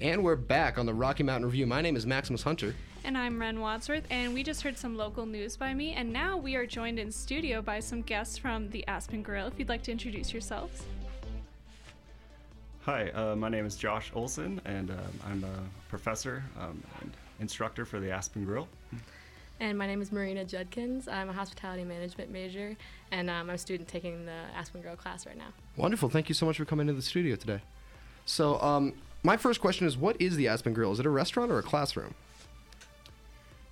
And we're back on the Rocky Mountain Review. My name is Maximus Hunter. And I'm Ren Wadsworth, and we just heard some local news by me, and now we are joined in studio by some guests from the Aspen Grill. If you'd like to introduce yourselves. Hi, uh, my name is Josh Olson, and um, I'm a professor um, and instructor for the Aspen Grill. And my name is Marina Judkins. I'm a hospitality management major, and um, I'm a student taking the Aspen Grill class right now. Wonderful. Thank you so much for coming to the studio today. So, um, my first question is what is the Aspen Grill? Is it a restaurant or a classroom?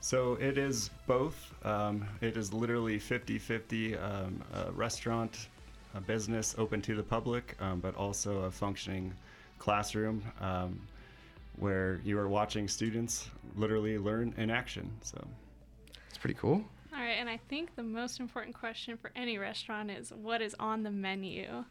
So it is both. Um, it is literally 50 50 um, a restaurant, a business open to the public, um, but also a functioning classroom um, where you are watching students literally learn in action. So it's pretty cool. All right, and I think the most important question for any restaurant is what is on the menu?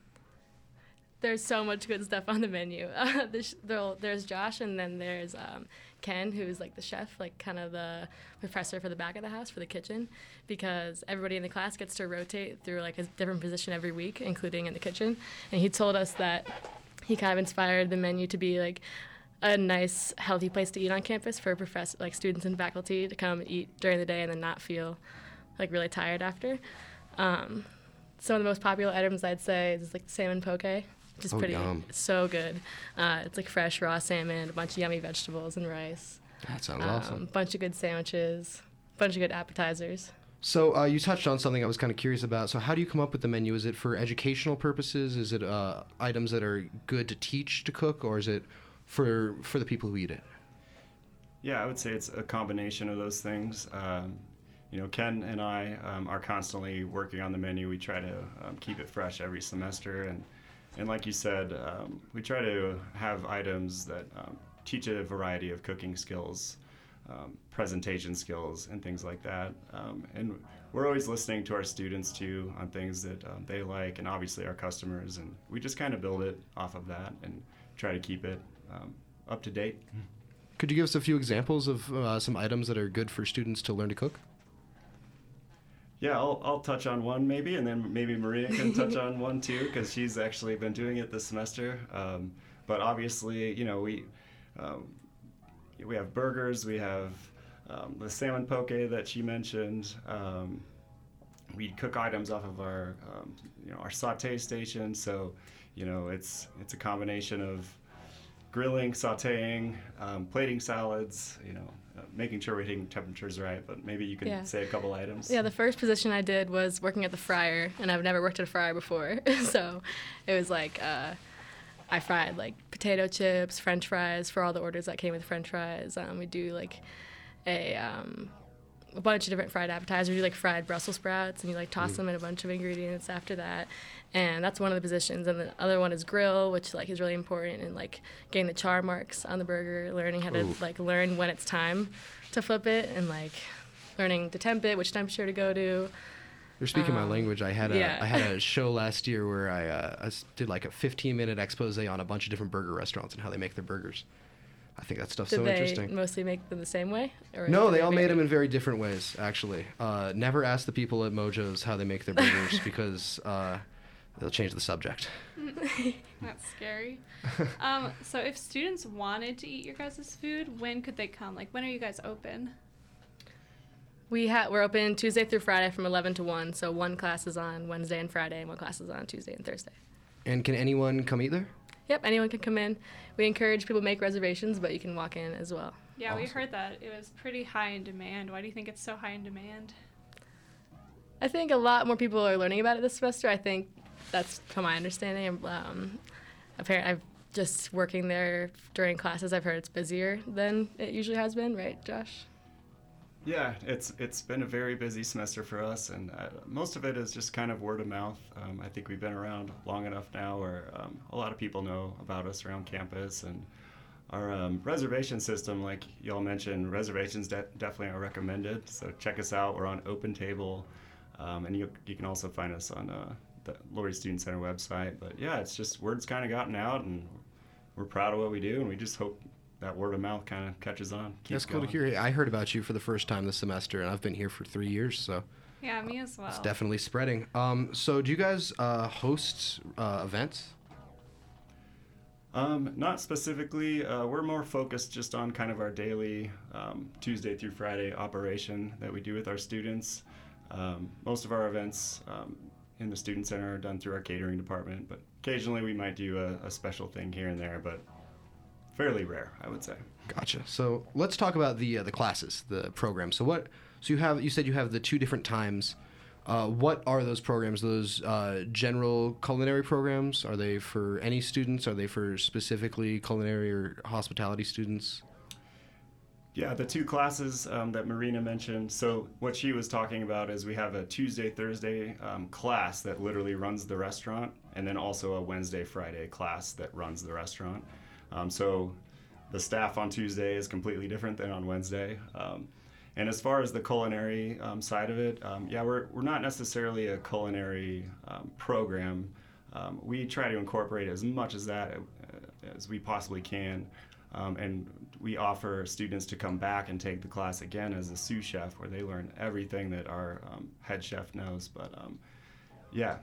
there's so much good stuff on the menu. Uh, there's, Josh, and then there's um, Ken, who's like the chef, like kind of the professor for the back of the house for the kitchen, because everybody in the class gets to rotate through like a different position every week, including in the kitchen. And he told us that he kind of inspired the menu to be like a nice, healthy place to eat on campus for professor, like students and faculty to come eat during the day and then not feel like really tired after. Um, some of the most popular items I'd say is like salmon poke, just oh, pretty yum. so good. Uh, it's like fresh raw salmon, a bunch of yummy vegetables and rice. That sounds um, awesome. Bunch of good sandwiches, a bunch of good appetizers. So uh, you touched on something I was kind of curious about. So how do you come up with the menu? Is it for educational purposes? Is it uh, items that are good to teach to cook, or is it for for the people who eat it? Yeah, I would say it's a combination of those things. Um, you know, Ken and I um, are constantly working on the menu. We try to um, keep it fresh every semester, and and like you said, um, we try to have items that um, teach a variety of cooking skills, um, presentation skills, and things like that. And we're always listening to our students too on things that they like, and obviously our customers. And we just kind of build it off of that and try to keep it um, up to date. Could you give us a few examples of uh, some items that are good for students to learn to cook? Yeah, I'll, I'll touch on one maybe, and then maybe Maria can touch on one too, because she's actually been doing it this semester. Um, but obviously, you know, we um, we have burgers, we have um, the salmon poke that she mentioned. Um, we cook items off of our um, you know our saute station, so you know it's it's a combination of grilling, sautéing, um, plating salads, you know, uh, making sure we're hitting temperatures right. But maybe you can Yeah. say a couple items. Yeah, the first position I did was working at the fryer, and I've never worked at a fryer before. so it was like uh, I fried like potato chips, French fries for all the orders that came with French fries. Um, we do like a um, a bunch of different fried appetizers. You like fried Brussels sprouts, and you like toss them in a bunch of ingredients after that. And that's one of the positions. And the other one is grill, which like is really important in like getting the char marks on the burger, learning how to like learn when it's time to flip it, and like learning to temp it, which temperature to go to. You're speaking my Um, language. I had a I yeah. had a show last year where I, uh, I did like a 15 minute expose on a bunch of different burger restaurants and how they make their burgers. I think that stuff's Did so they interesting. mostly make them the same way? Or No, they all made them in very different ways. Actually, uh, never ask the people at Mojo's how they make their burgers because uh, they'll change the subject. That's scary. um, so, if students wanted to eat your guys' food, when could they come? Like, when are you guys open? We ha- we're open Tuesday through Friday from 11 to 1. So one class is on Wednesday and Friday, and one class is on Tuesday and Thursday. And can anyone come eat there? Yep, anyone can come in. We encourage people to make reservations, but you can walk in as well. Yeah, we heard that it was pretty high in demand. Why do you think it's so high in demand? I think a lot more people are learning about it this semester. I think that's from my understanding. Um, apparently, I've just working there during classes. I've heard it's busier than it usually has been, right, Josh? Yeah, it's it's been a very busy semester for us, and uh, most of it is just kind of word of mouth. Um, I think we've been around long enough now, where um, a lot of people know about us around campus, and our um, reservation system, like y'all mentioned, reservations de- definitely are recommended. So check us out. We're on Open Table, um, and you you can also find us on uh, the Lory Student Center website. But yeah, it's just word's kind of gotten out, and we're proud of what we do, and we just hope that word of mouth kind of catches on. That's keeps cool to hear. I heard about you for the first time this semester, and I've been here for three years, so Yeah, me as well. It's definitely spreading. Um, so, do you guys uh, host uh, events? Um, not specifically. Uh, we're more focused just on kind of our daily um, Tuesday through Friday operation that we do with our students. Um, most of our events um, in the student center are done through our catering department, but occasionally we might do a, a special thing here and there, but fairly rare, I would say. Gotcha. So let's talk about the uh, the classes, the programs. So what? So you have you said you have the two different times. Uh, what are those programs? Those uh, general culinary programs? Are they for any students? Are they for specifically culinary or hospitality students? Yeah, the two classes um, that Marina mentioned. So what she was talking about is we have a Tuesday, Thursday um, class that literally runs the restaurant, and then also a Wednesday, Friday class that runs the restaurant. Um, so the staff on Tuesday is completely different than on Wednesday. Um, and as far as the culinary um, side of it, um, yeah, we're, we're not necessarily a culinary um, program. Um, we try to incorporate as much as that uh, as we possibly can. And we offer students to come back and take the class again as a sous chef, where they learn everything that our head chef knows. But yeah,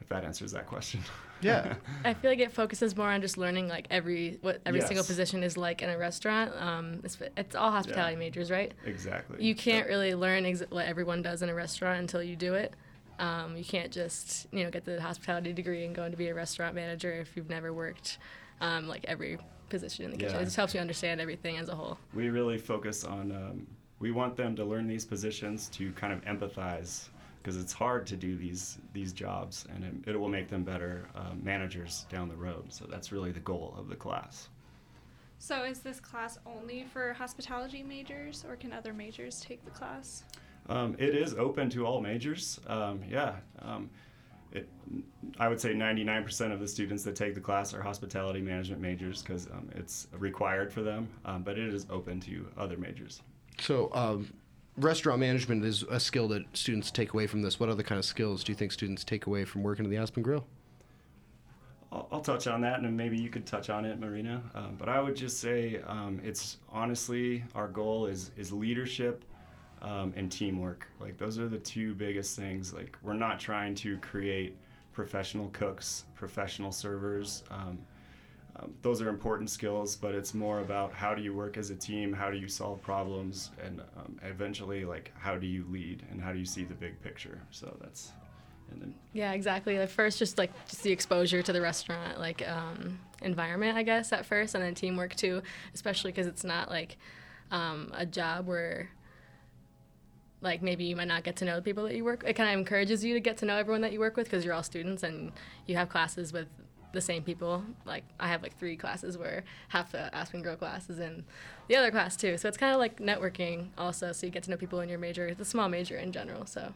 if that answers that question. Yeah. I feel like it focuses more on just learning like every what every single position is like in a restaurant. Um, it's, it's all hospitality Yeah. majors, right? exactly. You can't really learn ex- what everyone does in a restaurant until you do it. Um, you can't just you know get the hospitality degree and go on to be a restaurant manager if you've never worked um, like every position in the kitchen. Yeah. It just helps you understand everything as a whole. we really focus on um, we want them to learn these positions to kind of empathize because it's hard to do these these jobs and it, it will make them better uh, managers down the road so that's really the goal of the class So is this class only for hospitality majors, or can other majors take the class? um, it is open to all majors um, yeah um, it, I would say 99% of the students that take the class are hospitality management majors because um, it's required for them, um, but it is open to other majors. So, um, restaurant management is a skill that students take away from this. What other kind of skills do you think students take away from working at the Aspen Grill? I'll, I'll touch on that, and maybe you could touch on it, Marina. Um, but I would just say um, it's honestly our goal is is leadership um, and teamwork. Like those are the two biggest things. Like we're not trying to create professional cooks, professional servers. Um, um, those are important skills, but it's more about how do you work as a team, how do you solve problems, and um, eventually, like how do you lead and how do you see the big picture. So that's, and then Yeah, exactly. At first, just like just the exposure to the restaurant, like um, environment, I guess, at first, and then teamwork too, especially because it's not like um, a job where like maybe you might not get to know the people that you work. It kind of encourages you to get to know everyone that you work with because you're all students and you have classes with the same people. Like I have like three classes where half the Aspen Grill class is in the other class too. So it's kind of like networking also. So you get to know people in your major. It's a small major in general, so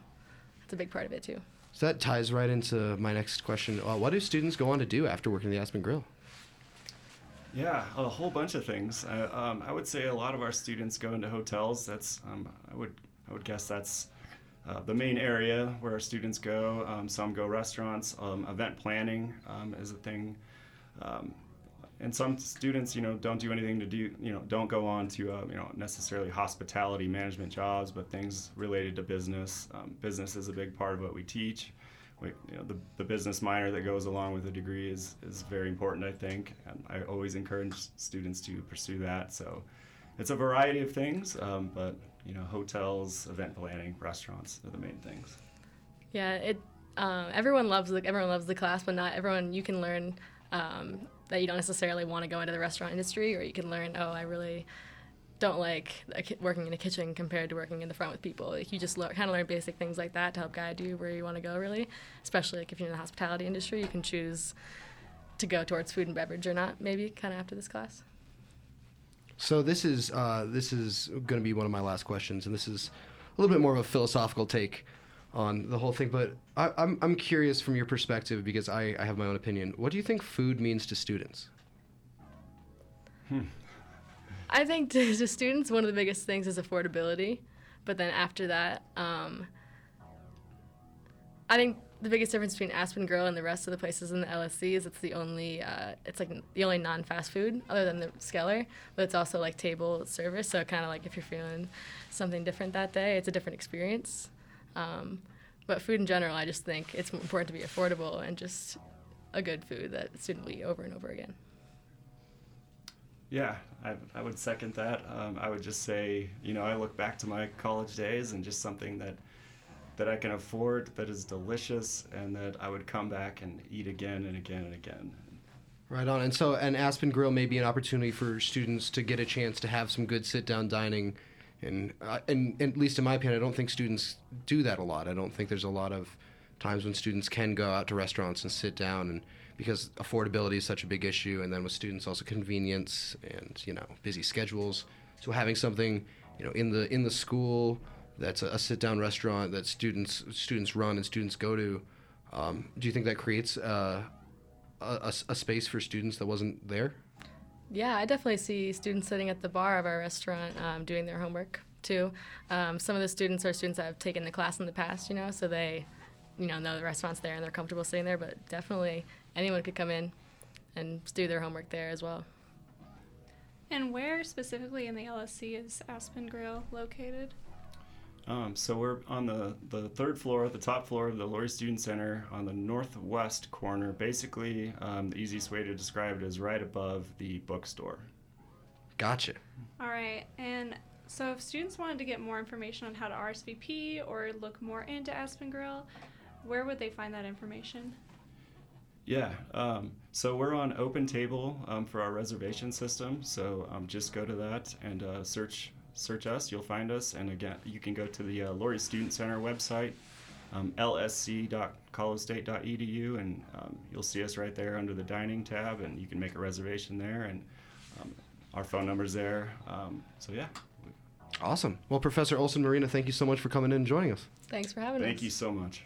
it's a big part of it too. So that ties right into my next question. Uh, what do students go on to do after working at the Aspen Grill? Yeah, a whole bunch of things. I, um, I would say a lot of our students go into hotels. That's um, I would I would guess that's uh, the main area where students go. Um, some go restaurants. Um, event planning um, is a thing. Um, and some students, you know, don't do anything to do, you know, don't go on to, uh, you know, necessarily hospitality management jobs, but things related to business. Um, business is a big part of what we teach. We, you know, the, the business minor that goes along with the degree is, is very important, I think. And I always encourage students to pursue that. So it's a variety of things, um, but, you know, hotels, event planning, restaurants are the main things. Yeah, it. Um, everyone loves the everyone loves the class, but not everyone. You can learn um, that you don't necessarily want to go into the restaurant industry, or you can learn, oh, I really don't like working in a kitchen compared to working in the front with people. Like you just kind of learn basic things like that to help guide you where you want to go. Really, especially like if you're in the hospitality industry, you can choose to go towards food and beverage or not. Maybe kind of after this class. So this is uh, this is going to be one of my last questions, and this is a little bit more of a philosophical take on the whole thing. But I, I'm I'm curious from your perspective because I, I have my own opinion. What do you think food means to students? I think to, to students, one of the biggest things is affordability. But then after that, um, I think the biggest difference between Aspen Grill and the rest of the places in the LSC is it's the only, uh, it's like the only non-fast food other than the Skeller, but it's also like table service. So kind of like if you're feeling something different that day, it's a different experience. Um, but food in general, I just think it's important to be affordable and just a good food that a student will eat over and over again. Yeah, I, I would second that. Um, I would just say, you know, I look back to my college days and just something that that I can afford, that is delicious, and that I would come back and eat again and again and again. Right on. And so, an Aspen Grill may be an opportunity for students to get a chance to have some good sit-down dining, and uh, and at least in my opinion, I don't think students do that a lot. I don't think there's a lot of times when students can go out to restaurants and sit down, and because affordability is such a big issue, and then with students also convenience and you know busy schedules. So having something you know in the in the school that's a, a sit-down restaurant that students students run and students go to. Um, do you think that creates uh, a, a, a space for students that wasn't there? Yeah, I definitely see students sitting at the bar of our restaurant um, doing their homework too. Um, some of the students are students that have taken the class in the past, you know, so they, you know, know the restaurant's there and they're comfortable sitting there. But definitely anyone could come in and do their homework there as well. And where specifically in the LSC is Aspen Grill located? Um, so we're on the, the third floor, the top floor of the Lory Student Center on the northwest corner. Basically, um, the easiest way to describe it is right above the bookstore. Gotcha. All right. And so if students wanted to get more information on how to RSVP or look more into Aspen Grill, where would they find that information? Yeah, um, so we're on Open Table um, for our reservation system. So um, just go to that and uh, search search us. You'll find us. And again, you can go to the uh, Lory Student Center website, um, lsc.colostate.edu, and um, you'll see us right there under the dining tab, and you can make a reservation there. And um, our phone number's there. Um, so yeah. Awesome. Well, Professor Olson Marina, thank you so much for coming in and joining us. Thanks for having us. Thank you so much.